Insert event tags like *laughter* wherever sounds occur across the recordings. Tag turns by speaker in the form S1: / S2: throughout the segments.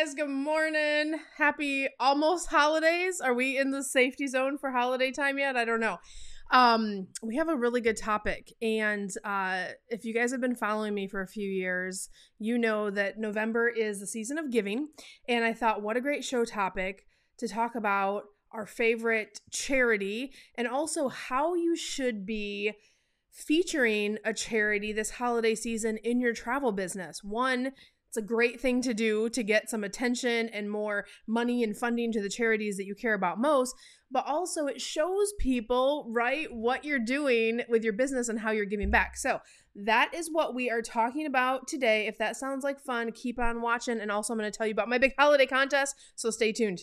S1: guys. Good morning. Happy almost holidays. Are we in the safety zone for holiday time yet? I don't know. Um, we have a really good topic, and uh, if you guys have been following me for a few years, you know that November is the season of giving, and I thought, what a great show topic to talk about our favorite charity and also how you should be featuring a charity this holiday season in your travel business. One, it's a great thing to do to get some attention and more money and funding to the charities that you care about most, but also it shows people, right, what you're doing with your business and how you're giving back. So, that is what we are talking about today. If that sounds like fun, keep on watching. And also, I'm going to tell you about my big holiday contest. So, stay tuned.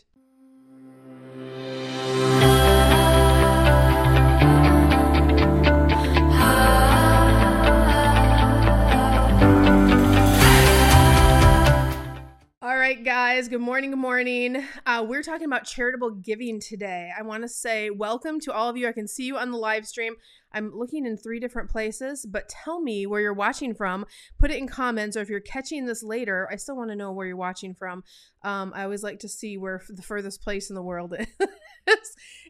S1: Guys. Good morning. Good morning. Uh, we're talking about charitable giving today. I want to say welcome to all of you. I can see you on the live stream. I'm looking in three different places, but tell me where you're watching from. Put it in comments, or if you're catching this later, I still want to know where you're watching from. Um, I always like to see where the furthest place in the world *laughs* is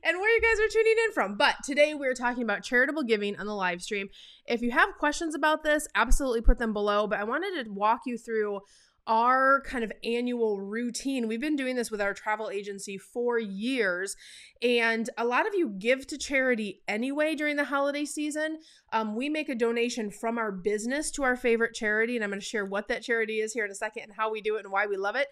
S1: and where you guys are tuning in from. But today we're talking about charitable giving on the live stream. If you have questions about this, absolutely put them below. But I wanted to walk you through our kind of annual routine. We've been doing this with our travel agency for years, and a lot of you give to charity anyway during the holiday season. Um, we make a donation from our business to our favorite charity, and I'm going to share what that charity is here in a second and how we do it and why we love it.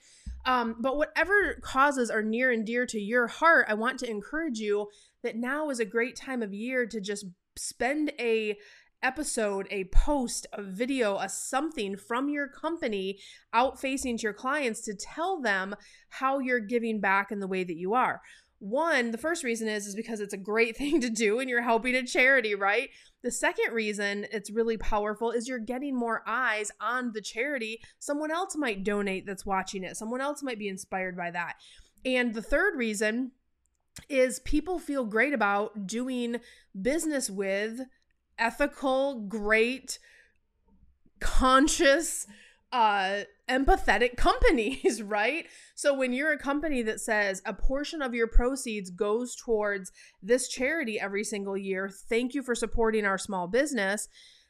S1: Um, but whatever causes are near and dear to your heart, I want to encourage you that now is a great time of year to just spend a episode, a post, a video, a something from your company out facing to your clients to tell them how you're giving back in the way that you are. One, the first reason is is because it's a great *laughs* thing to do and you're helping a charity, right? The second reason it's really powerful is you're getting more eyes on the charity. Someone else might donate that's watching it. Someone else might be inspired by that. And the third reason is people feel great about doing business with ethical, great, conscious, uh, empathetic *laughs* companies, right? So when you're a company that says a portion of your proceeds goes towards this charity every single year, thank you for supporting our small business,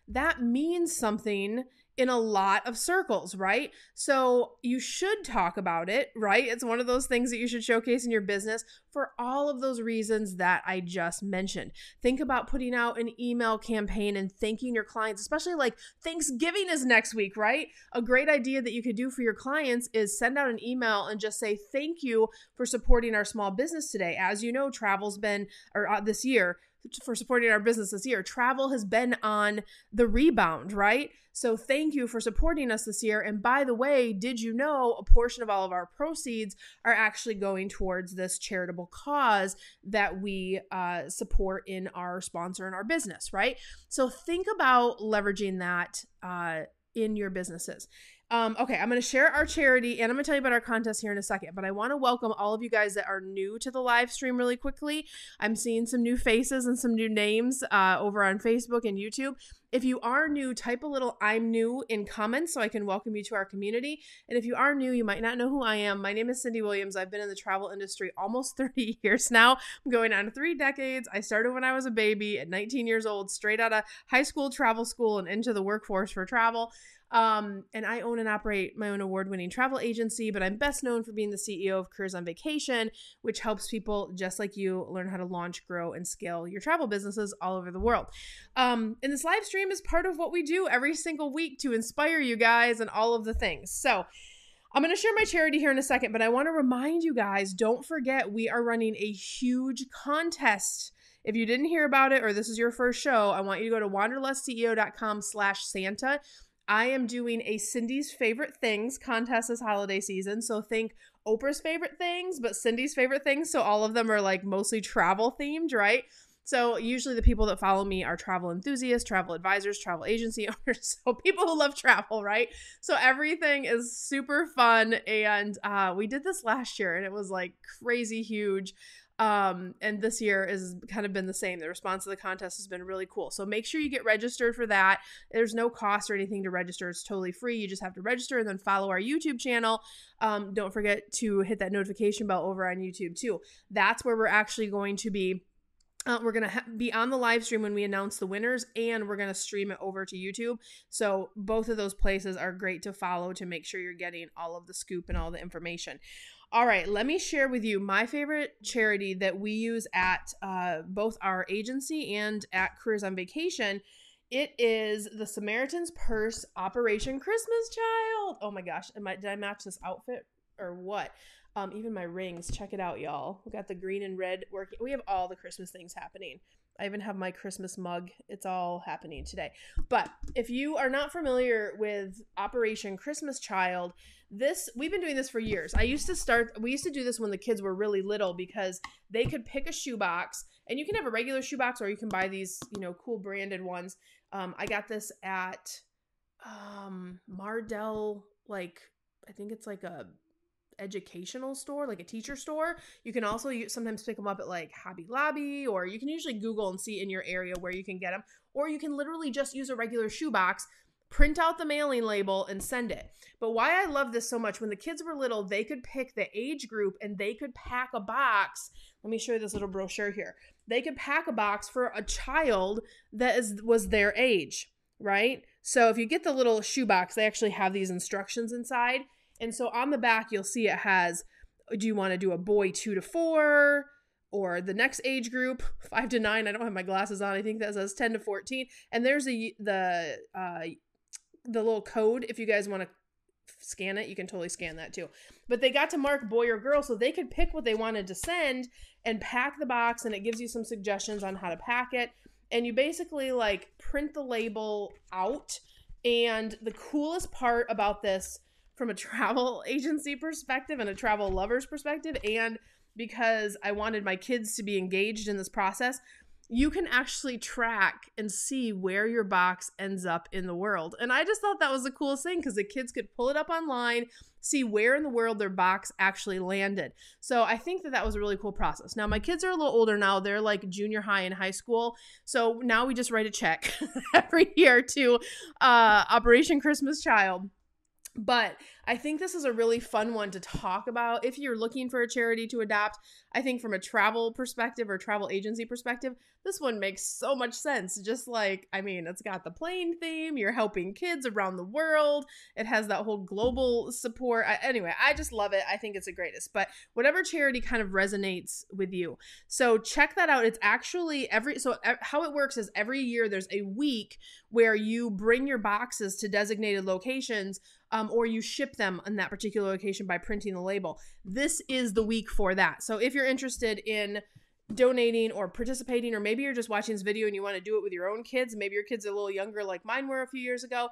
S1: that means something in a lot of circles, right? So you should talk about it, right? It's one of those things that you should showcase in your business for all of those reasons that I just mentioned. Think about putting out an email campaign and thanking your clients, especially like Thanksgiving is next week, right? A great idea that you could do for your clients is send out an email and just say, Thank you for supporting our small business today. As you know, travel's been, or uh, this year, for supporting our business this year. Travel has been on the rebound, right? So thank you for supporting us this year. And by the way, did you know a portion of all of our proceeds are actually going towards this charitable cause that we uh, support in our sponsor and our business, right? So think about leveraging that uh, in your businesses. Um, okay, I'm going to share our charity and I'm going to tell you about our contest here in a second. But I want to welcome all of you guys that are new to the live stream really quickly. I'm seeing some new faces and some new names uh, over on Facebook and YouTube. If you are new, type a little I'm new in comments so I can welcome you to our community. And if you are new, you might not know who I am. My name is Cindy Williams. I've been in the travel industry almost *laughs* 30 years now. I'm going on three decades. I started when I was a baby at 19 years old, straight out of high school travel school and into the workforce for travel. Um, and I own and operate my own award winning travel agency, but I'm best known for being the CEO of Careers on Vacation, which helps people just like you learn how to launch, grow, and scale your travel businesses all over the world. Um, and this live stream is part of what we do every single week to inspire you guys and all of the things. So, I'm going to share my charity here in a second, but I want to remind you guys don't forget we are running a huge contest. If you didn't hear about it or this is your first show, I want you to go to wanderlustceo.com slash Santa. I am doing a Cindy's favorite things contest this holiday season. So think Oprah's favorite things, but Cindy's favorite things. So all of them are like mostly travel themed, right? So usually the people that follow me are travel enthusiasts, travel advisors, travel agency *laughs* owners, so people who love travel, right? So everything is super fun, and uh, we did this last year, and it was like crazy huge. Um, and this year has kind of been the same. The response to the contest has been really cool. So make sure you get registered for that. There's no cost or anything to register. It's totally free. You just have to register and then follow our YouTube channel. Um, don't forget to hit that notification bell over on YouTube too. That's where we're actually going to be uh, we're going to ha- be on the live stream when we announce the winners, and we're going to stream it over to YouTube. So, both of those places are great to follow to make sure you're getting all of the scoop and all the information. All right, let me share with you my favorite charity that we use at uh, both our agency and at Careers on Vacation. It is the Samaritan's Purse Operation Christmas Child. Oh my gosh, am I, did I match this outfit or what? Um, even my rings. Check it out, y'all. We got the green and red working. We have all the Christmas things happening. I even have my Christmas mug. It's all happening today. But if you are not familiar with Operation Christmas Child, this we've been doing this for years. I used to start we used to do this when the kids were really little because they could pick a shoebox and you can have a regular shoebox or you can buy these, you know, cool branded ones. Um, I got this at um Mardel like I think it's like a educational store, like a teacher store. You can also sometimes pick them up at like Hobby Lobby, or you can usually Google and see in your area where you can get them. Or you can literally just use a regular shoebox, print out the mailing label, and send it. But why I love this so much, when the kids were little, they could pick the age group and they could pack a box. Let me show you this little brochure here. They could pack a box for a child that is was their age, right? So if you get the little shoebox, they actually have these instructions inside and so on the back, you'll see it has do you want to do a boy two to four or the next age group *laughs* five to nine? I don't have my glasses on. I think that says 10 to 14. And there's a, the, uh, the little code if you guys want to scan it you can totally scan that too but they got to mark boy or girl so they could pick what they wanted to send and pack the box and it gives you some suggestions on how to pack it and you basically like print the label out and the coolest part about this from a travel *laughs* agency perspective and a travel lover's perspective and because I wanted my kids to be engaged in this process, you can actually track and see where your box ends up in the world. And I just thought that was the coolest thing because the kids could pull it up online, see where in the world their box actually landed. So I think that that was a really cool process. Now, my kids are a little older now. They're like junior high and high school. So now we just write a check *laughs* every year to uh, Operation Christmas Child but I think this is a really fun one to talk about if you're looking for a charity to adopt. I think from a travel perspective or travel agency perspective, this one makes so much sense. Just like, I mean, it's got the plane theme, you're helping kids around the world, it has that whole global support. I, anyway, I just love it. I think it's the greatest. But whatever charity kind of resonates with you. So check that out. It's actually every, so how it works is every year there's a week where you bring your boxes to designated locations um, or you ship them in that particular location by printing the label. This is the week for that. So if you're interested in donating or participating, or maybe you're just watching this video and you want to do it with your own kids, maybe your kids are a little younger like mine were a few years ago,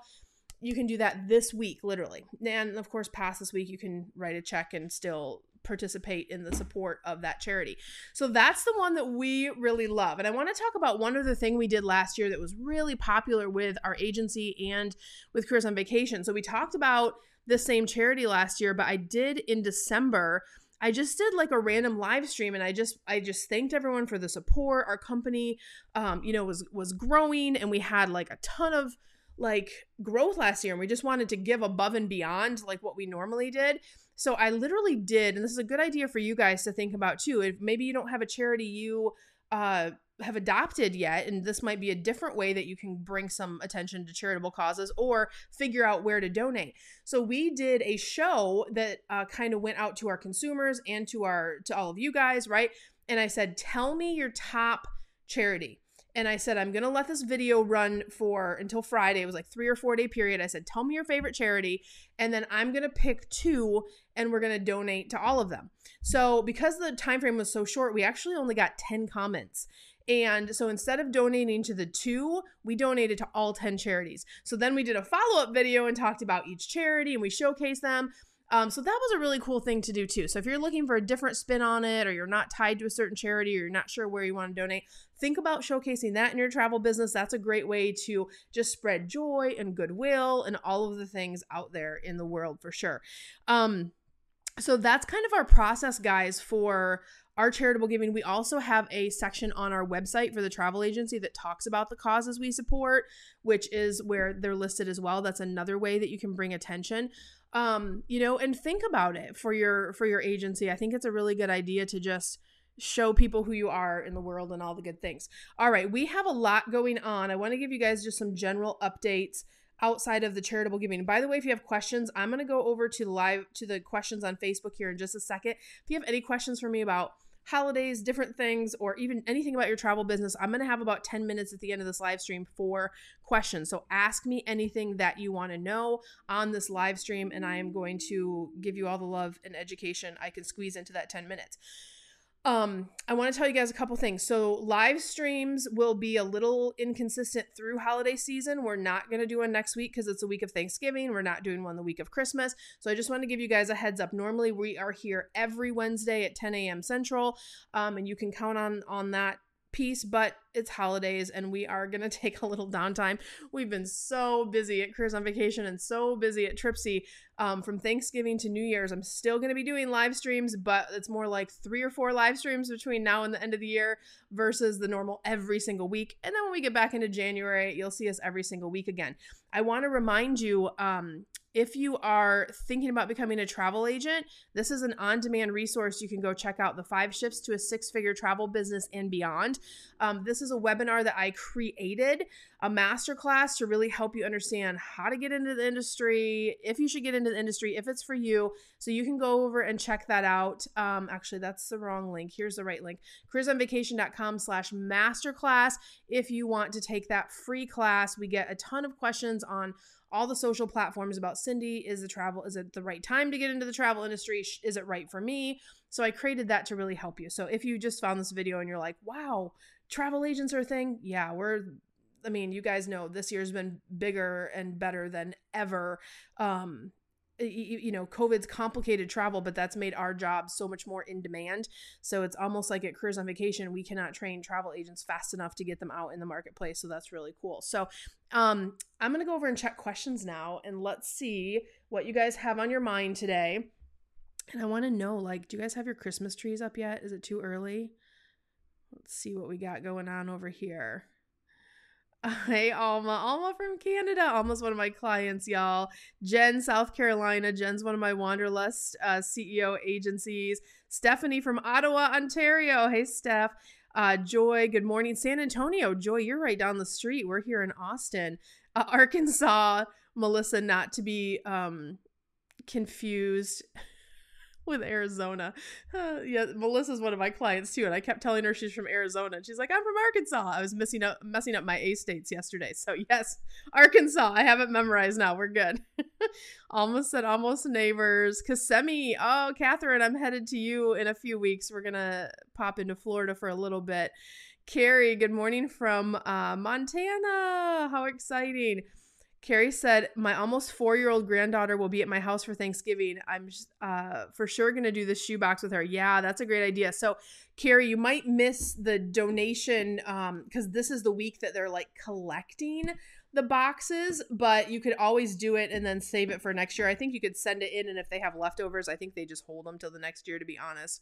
S1: you can do that this week, literally. And of course, past this week, you can write a check and still participate in the support of that charity. So that's the one that we really love. And I want to talk about one other thing we did last year that was really popular with our agency and with Careers on Vacation. So we talked about the same charity last year, but I did in December. I just did like a random live stream and I just I just thanked everyone for the support. Our company um you know was was growing and we had like a ton of like growth last year and we just wanted to give above and beyond like what we normally did. So I literally did, and this is a good idea for you guys to think about too. If maybe you don't have a charity you uh, have adopted yet, and this might be a different way that you can bring some attention to charitable causes or figure out where to donate. So we did a show that uh, kind of went out to our consumers and to our to all of you guys, right? And I said, tell me your top charity and I said, I'm going to let this video run for until Friday. It was like three or four day period. I said, tell me your favorite charity. And then I'm going to pick two and we're going to donate to all of them. So because the time frame was so short, we actually only got 10 comments. And so instead of donating to the two, we donated to all 10 charities. So then we did a follow up video and talked about each charity and we showcased them. Um, so that was a really cool thing to do too. So if you're looking for a different spin on it, or you're not tied to a certain charity, or you're not sure where you want to donate, think about showcasing that in your travel business. That's a great way to just spread joy and goodwill and all of the things out there in the world for sure. Um, so that's kind of our process, guys, for our charitable giving. We also have a section on our website for the travel agency that talks about the causes we support, which is where they're listed as well. That's another way that you can bring attention. Um, you know, and think about it for your for your agency. I think it's a really good idea to just show people who you are in the world and all the good things. All right, we have a lot going on. I want to give you guys just some general updates outside of the charitable giving. By the way, if you have questions, I'm going to go over to live to the questions on Facebook here in just a second. If you have any questions for me about holidays, different things, or even anything about your travel business, I'm going to have about 10 minutes at the end of this live stream for questions. So ask me anything that you want to know on this live stream, and I am going to give you all the love and education I can squeeze into that 10 minutes. Um, I want to tell you guys a couple things. So, live streams will be a little inconsistent through holiday season. We're not going to do one next week because it's a week of Thanksgiving. We're not doing one the week of Christmas. So, I just want to give you guys a heads up. Normally, we are here every Wednesday at 10 a.m. Central, um, and you can count on on that piece, but it's holidays and we are going *laughs* to take a little downtime. We've been so busy at Careers on Vacation and so busy at Tripsy um, from Thanksgiving to New Year's. I'm still going to be doing live streams, but it's more like three or four live streams between now and the end of the year versus the normal every single week. And then when we get back into January, you'll see us every single week again. I want to remind you um, if you are thinking about becoming a travel agent, this is an on demand resource. You can go check out the five shifts to a six figure travel business and beyond. Um, this is a webinar that I created, a masterclass to really help you understand how to get into the industry, if you should get into the industry, if it's for you. So you can go over and check that out. Um, actually, that's the wrong link. Here's the right link careersonvacation.com slash masterclass. If you want to take that free class, we get a ton of questions on all the social platforms about Cindy. Is the travel, is it the right time to get into the travel industry? Is it right for me? So I created that to really help you. So if you just found this video and you're like, wow, travel agents are a thing, yeah, we're I mean, you guys know this year's been bigger and better than ever. Um, you, you know, COVID's complicated travel, but that's made our job so much more in demand. So it's almost like at Careers on Vacation, we cannot train travel agents fast enough to get them out in the marketplace. So that's really cool. So um, I'm going to go over and check questions now and let's see what you guys have on your mind today. And I want to know like, do you guys have your Christmas trees up yet? Is it too early? Let's see what we got going on over here. *laughs* Hey, Alma. Alma from Canada. Alma's one of my clients, y'all. Jen, South Carolina. Jen's one of my Wanderlust uh, CEO agencies. Stephanie from Ottawa, Ontario. Hey, Steph. Uh, Joy, good morning. San Antonio. Joy, you're right down the street. We're here in Austin. Uh, *laughs* Arkansas. Melissa, not to be um, confused *laughs* with Arizona. Uh, yeah, Melissa's one of my clients too, and I kept telling her she's from Arizona, and she's like, "I'm from Arkansas." I was messing up messing up my A states yesterday, so *laughs* yes, Arkansas. I have it memorized now. We're good. *laughs* almost said almost neighbors. Kissimmee. Oh, Catherine, I'm headed to you in a few weeks. We're gonna pop into Florida for a little bit. Carrie, good morning from uh, Montana. How exciting! Carrie said, My almost four year old granddaughter will be at my house for Thanksgiving. I'm uh, for sure going to do the shoebox with her. Yeah, that's a great idea. So, Carrie, you might miss the donation because um, this is the week that they're like collecting the boxes, but you could always do it and then save it for next year. I think you could send it in, and if they have leftovers, I think they just hold them till the next year, to be honest.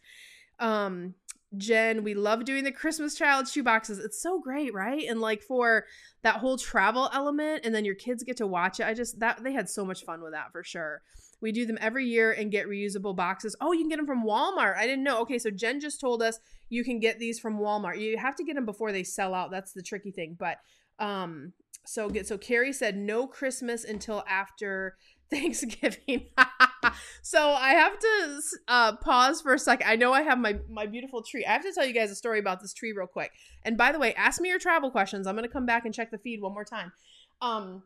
S1: Um, Jen, we love doing the Christmas child shoe boxes. It's so great, right? And like for that whole travel element, and then your kids get to watch it. I just that they had so much fun with that for sure. We do them every year and get reusable boxes. Oh, you can get them from Walmart. I didn't know. Okay, so Jen just told us you can get these from Walmart. You have to get them before they sell out. That's the tricky thing. But um, so good. So Carrie said no Christmas until after *laughs* Thanksgiving. *laughs* *laughs* so I have to uh, pause for a second. I know I have my my beautiful tree. I have to tell you guys a story about this tree real quick. And by the way, ask me your travel questions. I'm gonna come back and check the feed one more time. Um,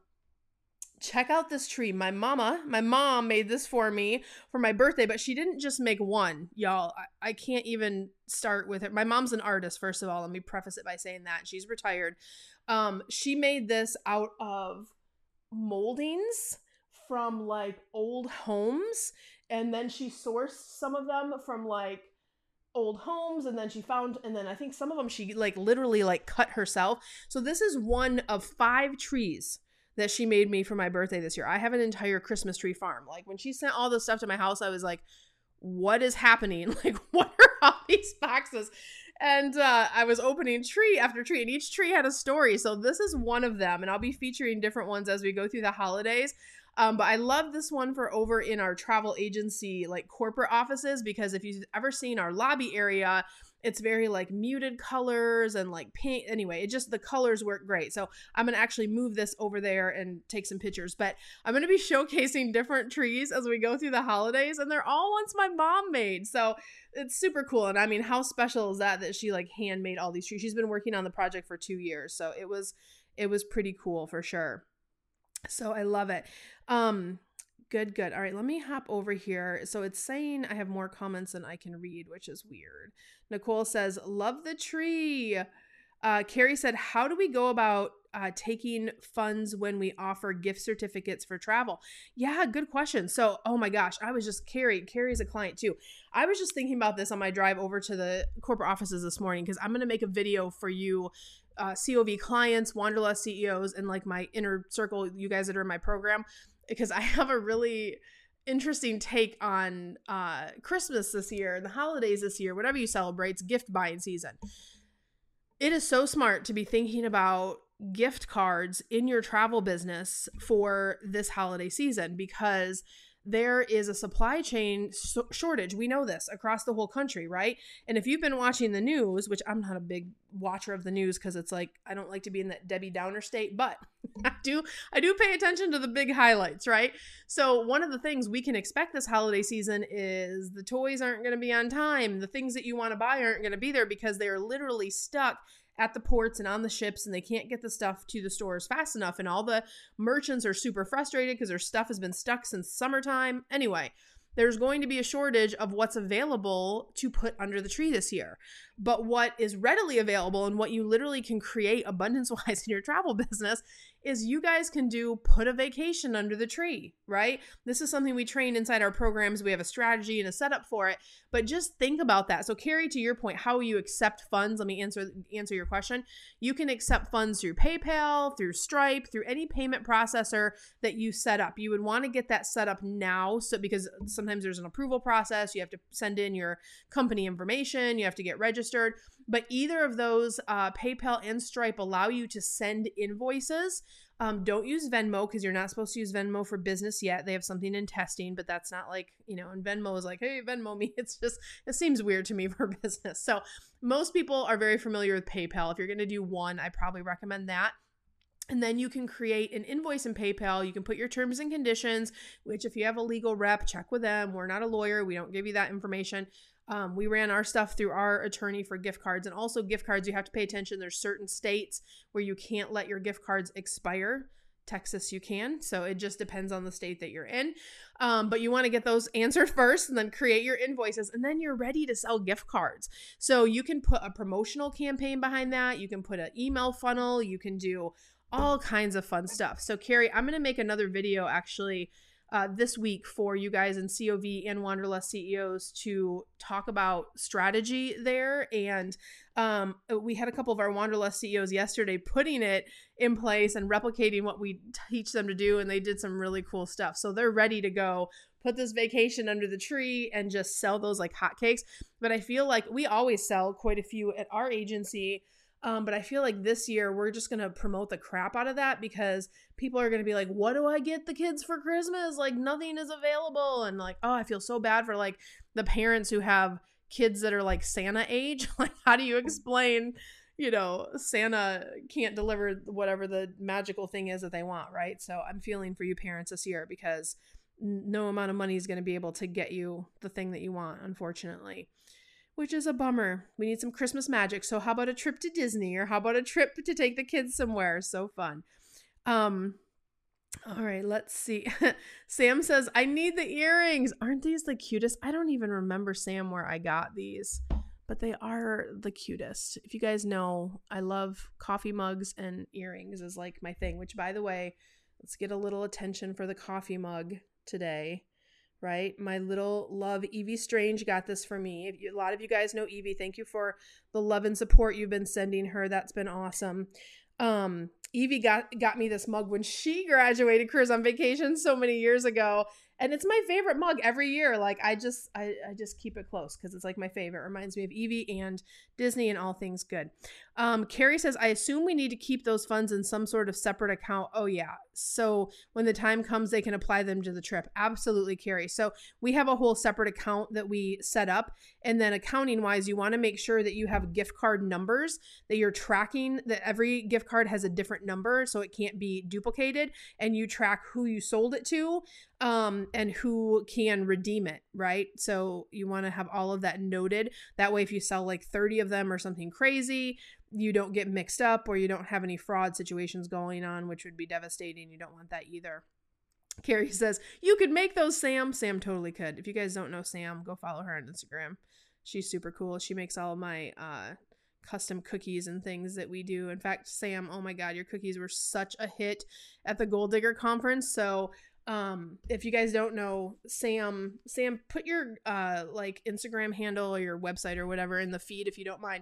S1: check out this tree. My mama, my mom made this for me for my birthday, but she didn't just make one, y'all. I, I can't even start with it. My mom's an artist, first of all. Let me preface it by saying that she's retired. Um, she made this out of moldings from like old homes and then she sourced some of them from like old homes and then she found and then I think some of them she like literally like cut herself. So this is one of 5 trees that she made me for my birthday this year. I have an entire Christmas tree farm. Like when she sent all this stuff to my house I was like what is happening? *laughs* Like, what are all these boxes? And uh, I was opening tree after tree, and each tree had a story. So this is one of them, and I'll be featuring different ones as we go through the holidays. Um, but I love this one for over in our travel agency, like corporate offices, because if you've ever seen our lobby area, it's very like muted colors and like paint. Anyway, it just the colors work great. So I'm gonna actually move this over there and take some pictures. But I'm gonna be *laughs* showcasing different trees as we go through the holidays, and they're all ones my mom made. So it's super cool. And I mean, how special is that that she like handmade all these trees? She's been working on the project for two years, so it was it was pretty cool for sure. So I love it. Um, good, good. All right, let me hop over here. So it's saying I have more comments than I can read, which is weird. Nicole says, Love the tree. Uh, Carrie said, How do we go about uh, taking funds when we offer gift certificates for travel? Yeah, good question. So, oh my gosh, I was just Carrie. Carrie's a client too. I was just thinking about this on my drive over to the corporate offices this morning because I'm going to make a video for you uh, COV clients, Wanderlust CEOs, and like my inner circle, you guys that are in my program, because I *laughs* have a really interesting take on uh, Christmas this year, and the holidays this year, whatever you celebrate, it's gift buying season. It is so smart to be thinking about gift cards in your travel business for this holiday season because there is a supply chain shortage. We know this across the whole country, right? And if you've been watching the news, which I'm not a big watcher of the news because it's like I don't like to be in that Debbie Downer state, but *laughs* I do I do pay attention to the big highlights, right? So one of the things we can expect this holiday season is the toys aren't going to be on time. The things that you want to buy aren't going to be there because they are literally stuck at the ports and on the ships and they can't get the stuff to the stores fast enough and all the merchants are super frustrated because their stuff has been stuck since summertime anyway there's going to be a shortage of what's available to put under the tree this year. But what is readily available and what you literally can create abundance wise *laughs* in your travel business is you guys can do put a vacation under the tree, right? This is something we train inside our programs. We have a strategy and a setup for it, but just think about that. So Carrie, to your point, how you accept funds, let me answer answer your question. You can accept funds through PayPal, through Stripe, through any payment processor that you set up. You would want to get that set up now so because sometimes there's an approval process, you have to send in your company information, you have to get registered but either of those, uh, PayPal and Stripe, allow you to send invoices. Um, don't use Venmo because you're not supposed to use Venmo for business yet. They have something in testing, but that's not like, you know, and Venmo is like, hey, Venmo me. *laughs* It's just, it seems weird to me *laughs* for business. So most people are very familiar with PayPal. If you're going to do one, I probably recommend that. And then you can create an invoice in PayPal. You can put your terms and conditions, which, if you have a legal rep, check with them. We're not a lawyer, we don't give you that information. Um, we ran our stuff through our attorney for gift cards, and also gift cards. You have to pay attention. There's certain states where you can't let your gift cards expire. Texas, you can. So it just depends on the state that you're in. Um, but you want to get those answered *laughs* first and then create your invoices, and then you're ready to sell gift cards. So you can put a promotional campaign behind that. You can put an email funnel. You can do all kinds of fun stuff. So, Carrie, I'm going to make another video actually uh, this week for you guys in COV and Wanderlust CEOs to talk about strategy there. And um, we had a couple of our Wanderlust CEOs yesterday putting it in place and replicating what we teach them to do. And they did some really cool stuff. So they're ready to go put this vacation under the tree and just sell those like hotcakes. But I feel like we always sell quite a few at our agency um, but I feel like this year we're just gonna promote the crap out of that because people are gonna be like, "What do I get the kids for Christmas? Like nothing is available," and like, oh, I feel so bad for like the parents who have kids that are like Santa age. *laughs* like, how do you explain? You know, Santa can't deliver whatever the magical thing is that they want, right? So I'm feeling for you parents this year because no amount of money is going to be able to get you the thing that you want, unfortunately which is a bummer. We need some Christmas magic. So how about a trip to Disney or how about a trip to take the kids somewhere? So fun. Um all right, let's see. *laughs* Sam says, "I need the earrings. Aren't these the cutest? I don't even remember Sam where I got these, but they are the cutest. If you guys know, I love coffee mugs and earrings is like my thing, which by the way, let's get a little attention for the coffee mug today right? My little love, Evie Strange, got this for me. A lot of you guys know Evie. Thank you for the love and support you've been sending her. That's been awesome. Um, Evie got got me this mug when she graduated Careers on Vacation so many years ago, and it's my favorite mug every year. Like I just I, I just keep it close because it's like my favorite. It reminds me of Evie and Disney and all things good. Um, Carrie says, I assume we need to keep those funds in some sort of separate account. Oh yeah. So when the time comes, they can apply them to the trip. Absolutely, Carrie. So we have a whole separate account that we set up. And then accounting wise, you want to make sure that you have gift card numbers that you're tracking that every gift card has a different number so it can't be duplicated and you track who you sold it to um, and who can redeem it, right? So you want to have all of that noted. That way, if you sell like 30 of them or something crazy, you don't get mixed up or you don't have any fraud situations going on, which would be devastating. You don't want that either. Carrie *laughs* says, You could make those, Sam. Sam totally could. If you guys don't know Sam, go follow her on Instagram. She's super cool. She makes all my uh, custom cookies and things that we do. In fact, Sam, oh my God, your cookies were such a hit at the Goal Digger conference. So um if you guys don't know sam sam put your uh like instagram handle or your website or whatever in the feed if you don't mind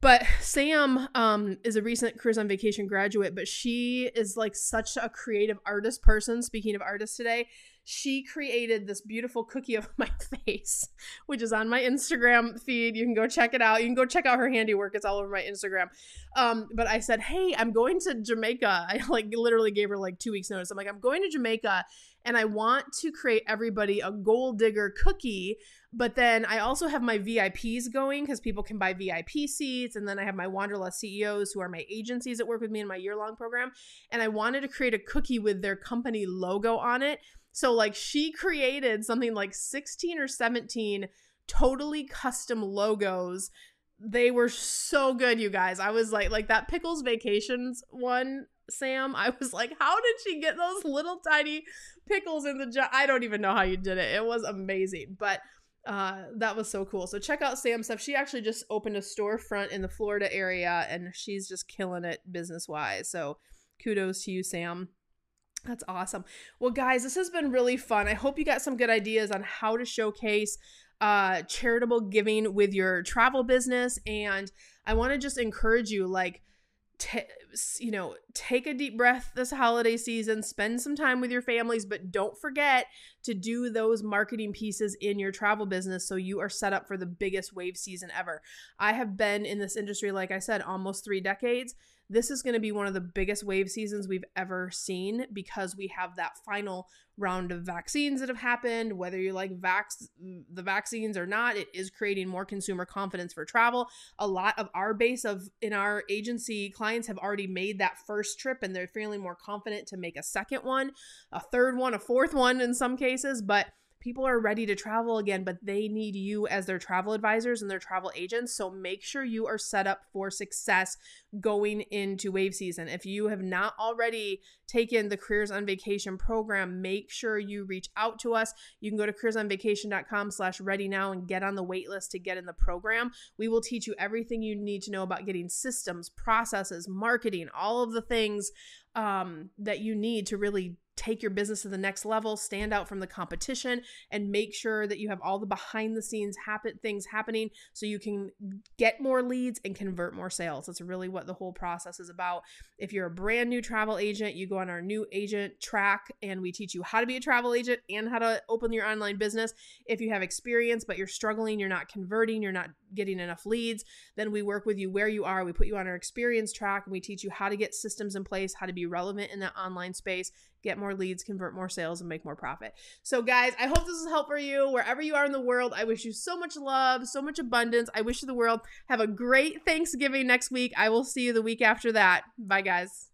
S1: but sam um is a recent Careers on Vacation graduate but she is like such a creative artist person speaking of artists today she created this beautiful cookie of *laughs* my face, which is on my Instagram feed. You can go check it out. You can go check out her handiwork. It's all over my Instagram. Um, but I said, hey, I'm going to Jamaica. *laughs* I like literally gave her like two weeks notice. I'm like, I'm going to Jamaica and I want to create everybody a Goal Digger cookie. But then I also have my VIPs going because people can buy VIP seats. And then I have my Wanderlust CEOs who are my agencies that work with me in my year long program. And I wanted to create a cookie with their company logo on it so like she created something like 16 or 17 totally custom logos. They were so good, you guys. I was like like that Pickles Vacations one, Sam. I was like, how did she get those little tiny pickles in the jar? I don't even know how you did it. It was amazing. But uh, that was so cool. So check out Sam stuff. She actually just opened a storefront in the Florida area and she's just killing it business wise. So kudos to you, Sam. That's awesome. Well, guys, this has been really fun. I hope you got some good ideas on how to showcase uh, charitable giving with your travel business. And I want to just encourage you, like, T- you know, take a deep breath this holiday season, spend some time with your families, but don't forget to do those marketing pieces in your travel business so you are set up for the biggest wave season ever. I have been in this industry, like I said, almost three decades this is going to be one of the biggest wave seasons we've ever seen because we have that final round of vaccines that have happened. Whether you like vax the vaccines or not it is creating more consumer confidence for travel. A lot of our base of in our agency clients have already made that first trip and they're feeling more confident to make a second one a third one a fourth one in some cases but people are ready to travel again, but they need you as their travel advisors and their travel agents. So make sure you are set up for success going into wave season. If you have not already taken the Careers on Vacation program, make sure you reach out to us. You can go to careersonvacation.com slash ready now and get on the wait list to get in the program. We will teach you everything you need to know about getting systems, processes, marketing, all of the things um, that you need to really take your business to the next level, stand out from the competition, and make sure that you have all the behind the scenes happen things happening so you can get more leads and convert more sales. That's really what the whole process is about. If you're a brand new travel agent, you go on our new agent track and we teach you how to be a travel agent and how to open your online business. If you have experience but you're struggling, you're not converting, you're not getting enough leads, then we work with you where you are. We put you on our experience track and we teach you how to get systems in place, how to be relevant in that online space, get more leads, convert more sales, and make more profit. So, guys, I hope this is help for you wherever you are in the world. I wish you so much love, so much abundance. I wish you the world. Have a great Thanksgiving next week. I will see you the week after that. Bye, guys.